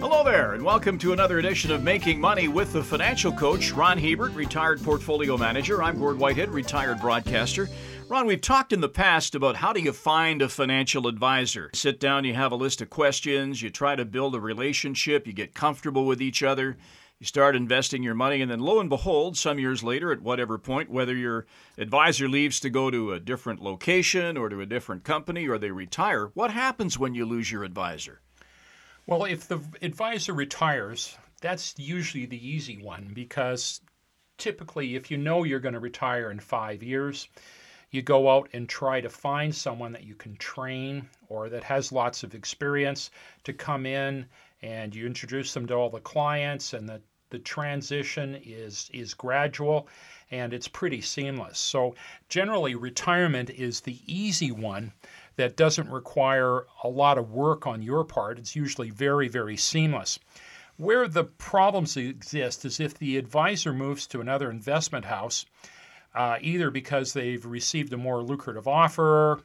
Hello there, and welcome to another edition of Making Money with the Financial Coach, Ron Hiebert, retired portfolio manager. I'm Gord Whitehead, retired broadcaster. Ron, we've talked in the past about how do you find a financial advisor. Sit down, you have a list of questions, you try to build a relationship, you get comfortable with each other, you start investing your money, and then lo and behold, some years later, at whatever point, whether your advisor leaves to go to a different location or to a different company or they retire, what happens when you lose your advisor? Well, if the advisor retires, that's usually the easy one because typically, if you know you're going to retire in five years, you go out and try to find someone that you can train or that has lots of experience to come in and you introduce them to all the clients and the, the transition is is gradual and it's pretty seamless. So generally retirement is the easy one that doesn't require a lot of work on your part. It's usually very, very seamless. Where the problems exist is if the advisor moves to another investment house, uh, either because they've received a more lucrative offer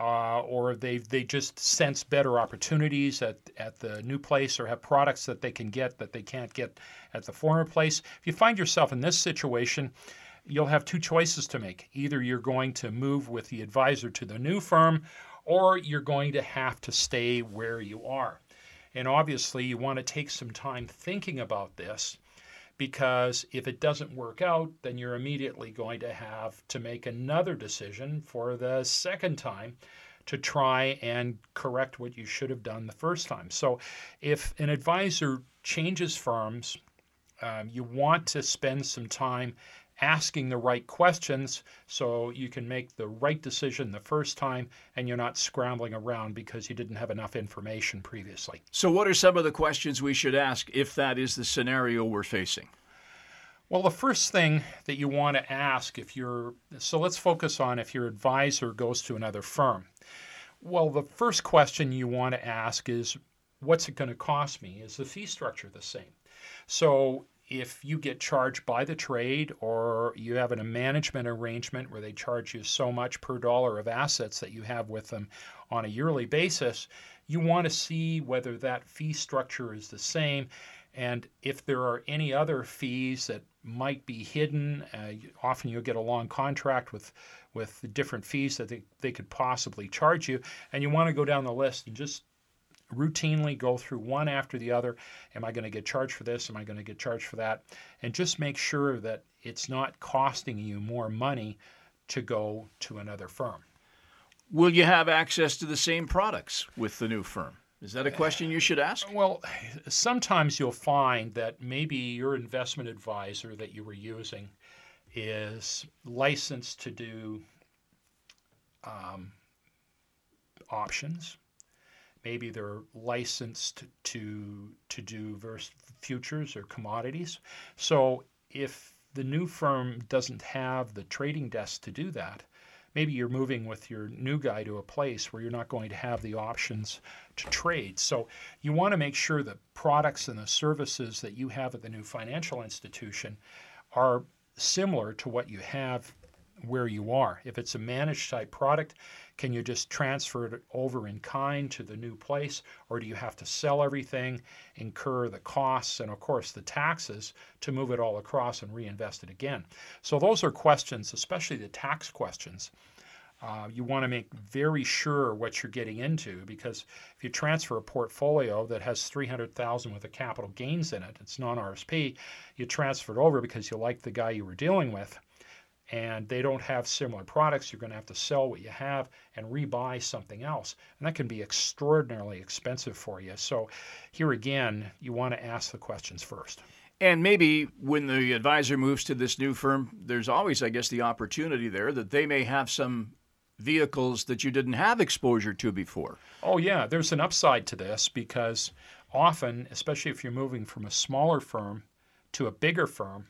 uh, or they they just sense better opportunities at, at the new place or have products that they can get that they can't get at the former place. If you find yourself in this situation, you'll have two choices to make. Either you're going to move with the advisor to the new firm, or you're going to have to stay where you are. And obviously, you want to take some time thinking about this because if it doesn't work out, then you're immediately going to have to make another decision for the second time to try and correct what you should have done the first time. So, if an advisor changes firms, um, you want to spend some time asking the right questions so you can make the right decision the first time and you're not scrambling around because you didn't have enough information previously. So, what are some of the questions we should ask if that is the scenario we're facing? Well, the first thing that you want to ask if you're so let's focus on if your advisor goes to another firm. Well, the first question you want to ask is what's it going to cost me? Is the fee structure the same? So, if you get charged by the trade or you have a management arrangement where they charge you so much per dollar of assets that you have with them on a yearly basis, you want to see whether that fee structure is the same. And if there are any other fees that might be hidden, uh, often you'll get a long contract with, with the different fees that they, they could possibly charge you. And you want to go down the list and just routinely go through one after the other. Am I going to get charged for this? Am I going to get charged for that? And just make sure that it's not costing you more money to go to another firm. Will you have access to the same products with the new firm? Is that a question you should ask? Well, sometimes you'll find that maybe your investment advisor that you were using is licensed to do um, options maybe they're licensed to to do verse futures or commodities. So if the new firm doesn't have the trading desk to do that, maybe you're moving with your new guy to a place where you're not going to have the options to trade. So you want to make sure the products and the services that you have at the new financial institution are similar to what you have where you are. If it's a managed type product, can you just transfer it over in kind to the new place, or do you have to sell everything, incur the costs, and of course the taxes to move it all across and reinvest it again? So, those are questions, especially the tax questions. Uh, you want to make very sure what you're getting into because if you transfer a portfolio that has 300,000 with a capital gains in it, it's non-RSP, you transfer it over because you like the guy you were dealing with and they don't have similar products, you're going to have to sell what you have and rebuy something else. And that can be extraordinarily expensive for you. So, here again, you want to ask the questions first. And maybe when the advisor moves to this new firm, there's always, I guess, the opportunity there that they may have some vehicles that you didn't have exposure to before. Oh, yeah, there's an upside to this because often, especially if you're moving from a smaller firm to a bigger firm,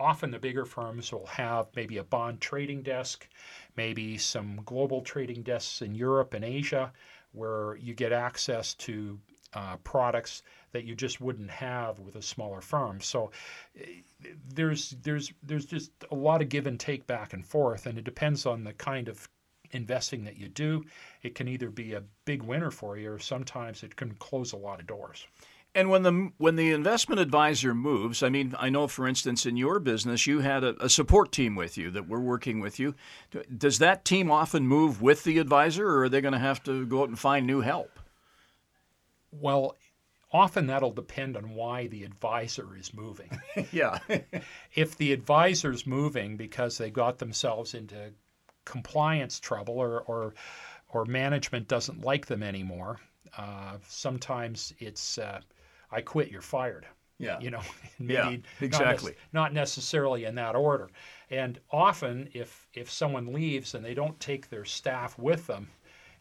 often the bigger firms will have maybe a bond trading desk, maybe some global trading desks in Europe and Asia, where you get access to uh, products that you just wouldn't have with a smaller firm. So eh, there's there's there's just a lot of give and take back and forth, and it depends on the kind of investing that you do. It can either be a big winner for you, or sometimes it can close a lot of doors. And when the when the investment advisor moves, I mean, I know, for instance, in your business, you had a, a, support team with you that were working with you. Does that team often move with the advisor, or are they going to have to go out and find new help? Well, often that'll depend on why the advisor is moving. yeah. if the advisor's moving because they got themselves into compliance trouble or or, or management doesn't like them anymore, uh, sometimes it's uh, I quit, you're fired. Yeah. You know, maybe yeah, exactly. Not, not, necessarily in that order. And often, if if someone leaves and they don't take their staff with them,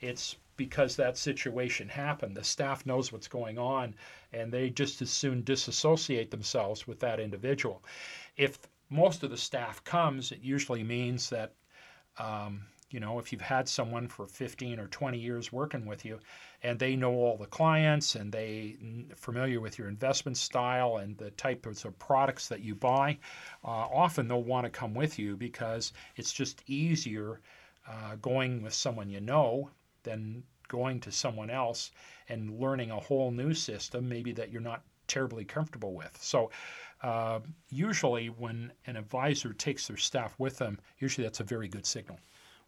it's because that situation happened. The staff knows what's going on, and they just as soon disassociate themselves with that individual. If most of the staff comes, it usually means that um, you know, if you've had someone for 15 or 20 years working with you and they know all the clients and they familiar with your investment style and the types of products that you buy, uh, often they'll want to come with you because it's just easier uh, going with someone you know than going to someone else and learning a whole new system, maybe that you're not terribly comfortable with. So, uh, usually, when an advisor takes their staff with them, usually that's a very good signal.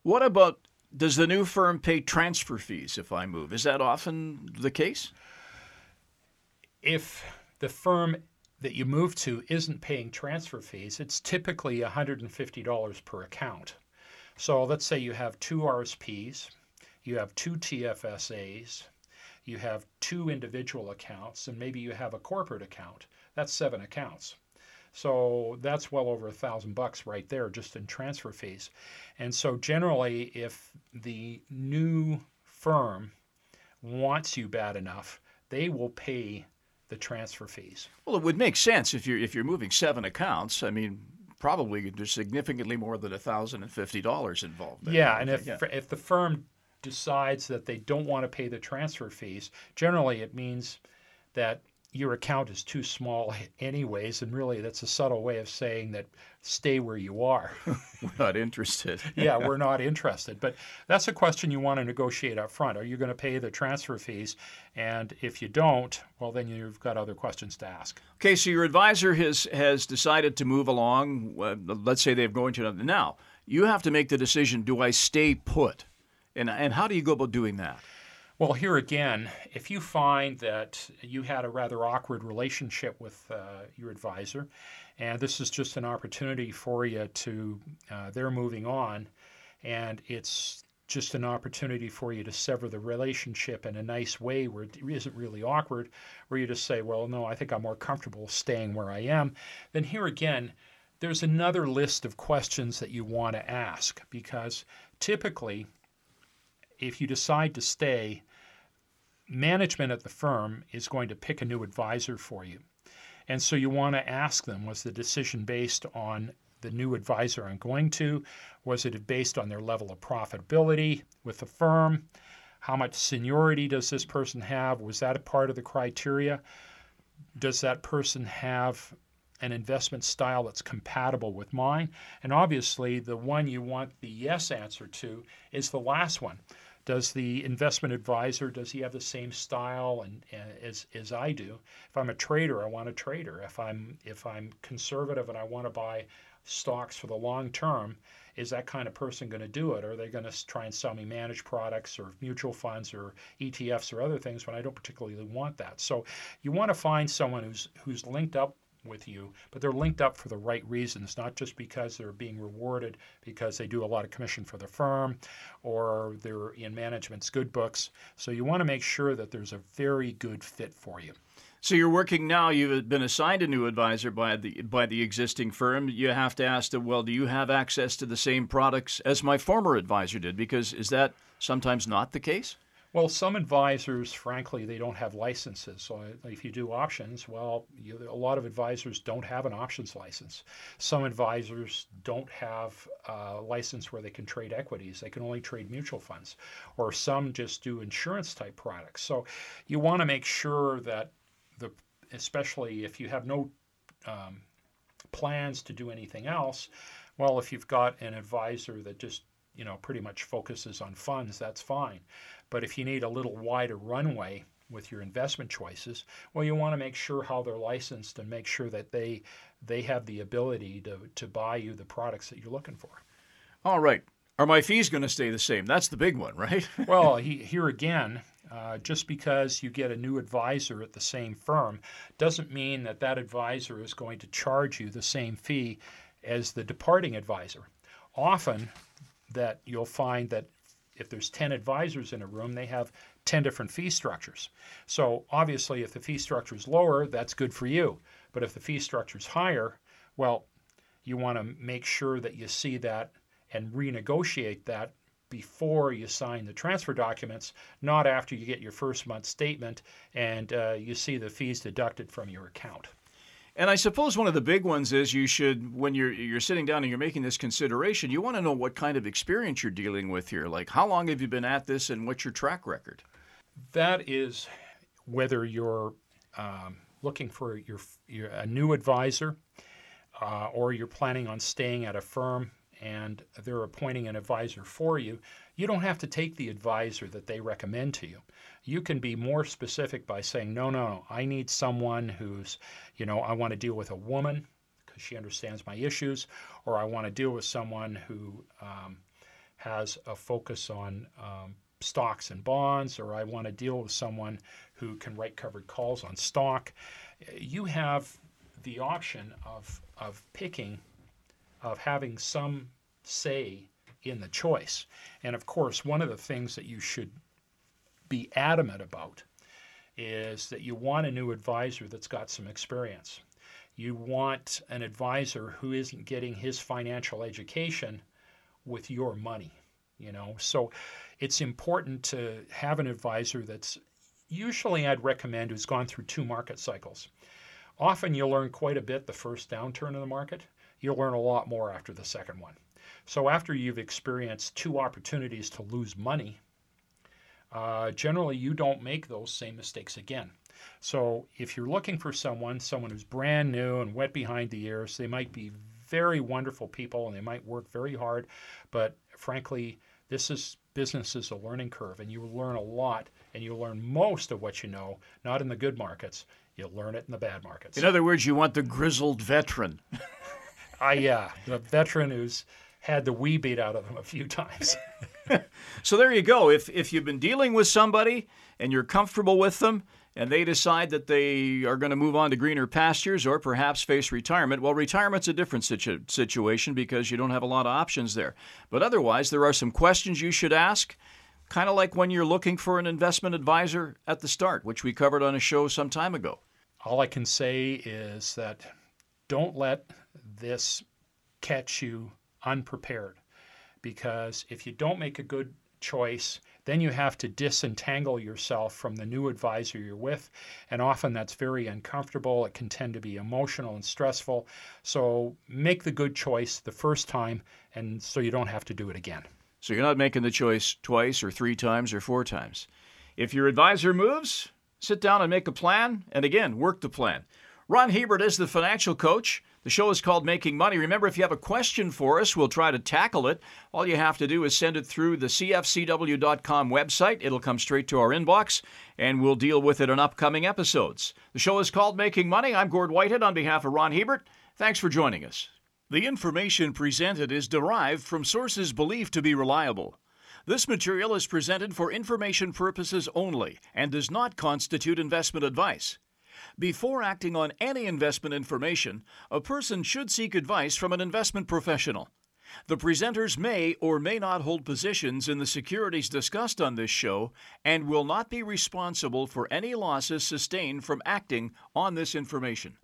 What about does the new firm pay transfer fees if I move? Is that often the case? If the firm that you move to isn't paying transfer fees, it's typically $150 per account. So let's say you have two RSPs, you have two TFSAs, you have two individual accounts, and maybe you have a corporate account. That's seven accounts. So that's well over a thousand bucks right there just in transfer fees. And so generally, if the new firm wants you bad enough, they will pay the transfer fees. Well, it would make sense if you're if you're moving seven accounts. I mean, probably there's significantly more than thousand and fifty dollars involved. There. Yeah, and if yeah. if the firm decides that they don't want to pay the transfer fees, generally it means that your account is too small anyways and really that's a subtle way of saying that stay where you are. We're not interested. Yeah we're not interested but that's a question you want to negotiate up front. Are you going to pay the transfer fees? And if you don't well then you've got other questions to ask. Okay so your advisor has has decided to move along uh, let's say they're going to now you have to make the decision do i stay put? And and how do you go about doing that well, here again, if you find that you had a rather awkward relationship with uh, your advisor, and this is just an opportunity for you to, uh, they're moving on, and it's just an opportunity for you to sever the relationship in a nice way where it isn't really awkward, where you just say, well, no, I think I'm more comfortable staying where I am, then here again, there's another list of questions that you want to ask because typically, if you decide to stay, management at the firm is going to pick a new advisor for you. And so you want to ask them was the decision based on the new advisor I'm going to? Was it based on their level of profitability with the firm? How much seniority does this person have? Was that a part of the criteria? Does that person have an investment style that's compatible with mine? And obviously, the one you want the yes answer to is the last one. Does the investment advisor does he have the same style and, uh, as as I do? If I'm a trader, I want a trader. If I'm if I'm conservative and I want to buy stocks for the long term, is that kind of person going to do it? Or are they going to try and sell me managed products or mutual funds or ETFs or other things when I don't particularly want that? So you want to find someone who's who's linked up with you, but they're linked up for the right reasons, not just because they're being rewarded because they do a lot of commission for the firm or they're in management's good books. So you want to make sure that there's a very good fit for you. So you're working now. You've been assigned a new advisor by the by the existing firm. You have to ask them, well, do you have access to the same products as my former advisor did? Because is that sometimes not the case? Well, some advisors, frankly, they don't have licenses. So if you do options, well, you, a lot of advisors don't have an options license. Some advisors don't have a license where they can trade equities. They can only trade mutual funds. Or some just do insurance type products. So you want to make sure that the, especially if you have no um, plans to do anything else, well, if you've got an advisor that just you know pretty much focuses on funds, that's fine. But if you need a little wider runway, with your investment choices, well, you want to make sure how they're licensed and make sure that they they have the ability to, to buy you the products that you're looking for. All right. Are my fees going to stay the same? That's the big one, right? well, he, here again, uh, just because you get a new advisor at the same firm doesn't mean that that advisor is going to charge you the same fee as the departing advisor. Often, that you'll find that if there's 10 advisors in a room, they have 10 different fee structures. So obviously, if the fee structure is lower, that's good for you. But if the fee structure is higher, well, you want to make sure that you see that and renegotiate that before you sign the transfer documents, not after you get your first month statement and uh, you see the fees deducted from your account. And I suppose one of the big ones is you should, when you're you're sitting down and you're making this consideration, you want to know what kind of experience you're dealing with here. Like, how long have you been at this, and what's your track record? That is whether you're um, looking for your, your, a new advisor, uh, or you're planning on staying at a firm and they're appointing an advisor for you, you don't have to take the advisor that they recommend to you. You can be more specific by saying, no, no, no, I need someone who's, you know, I want to deal with a woman because she understands my issues, or I want to deal with someone who um, has a focus on um, stocks and bonds, or I want to deal with someone who can write covered calls on stock. You have the option of, of picking of having some say in the choice. And of course, one of the things that you should be adamant about is that you want a new advisor that's got some experience. You want an advisor who isn't getting his financial education with your money, you know. So it's important to have an advisor that's usually I'd recommend who's gone through two market cycles. Often you'll learn quite a bit the first downturn of the market, you'll learn a lot more after the second one. So after you've experienced two opportunities to lose money, uh, generally you don't make those same mistakes again. So if you're looking for someone, someone who's brand new and wet behind the ears, they might be very wonderful people and they might work very hard, but frankly, this is business is a learning curve and you learn a lot and you'll learn most of what you know, not in the good markets. You'll learn it in the bad markets. In other words, you want the grizzled veteran. I yeah, the veteran who's had the wee beat out of them a few times. so there you go. If if you've been dealing with somebody and you're comfortable with them and they decide that they are going to move on to greener pastures or perhaps face retirement, well, retirement's a different situ- situation because you don't have a lot of options there. But otherwise, there are some questions you should ask, kind of like when you're looking for an investment advisor at the start, which we covered on a show some time ago. All I can say is that don't let this catch you unprepared because if you don't make a good choice, then you have to disentangle yourself from the new advisor you're with. And often that's very uncomfortable. It can tend to be emotional and stressful. So make the good choice the first time, and so you don't have to do it again. So you're not making the choice twice or three times or four times. If your advisor moves, sit down and make a plan, and again, work the plan. Ron Hiebert is the financial coach. The show is called Making Money. Remember, if you have a question for us, we'll try to tackle it. All you have to do is send it through the CFCW.com website. It'll come straight to our inbox, and we'll deal with it in upcoming episodes. The show is called Making Money. I'm Gord Whitehead on behalf of Ron Hiebert. Thanks for joining us. The information presented is derived from sources believed to be reliable. This material is presented for information purposes only and does not constitute investment advice. Before acting on any investment information, a person should seek advice from an investment professional. The presenters may or may not hold positions in the securities discussed on this show and will not be responsible for any losses sustained from acting on this information.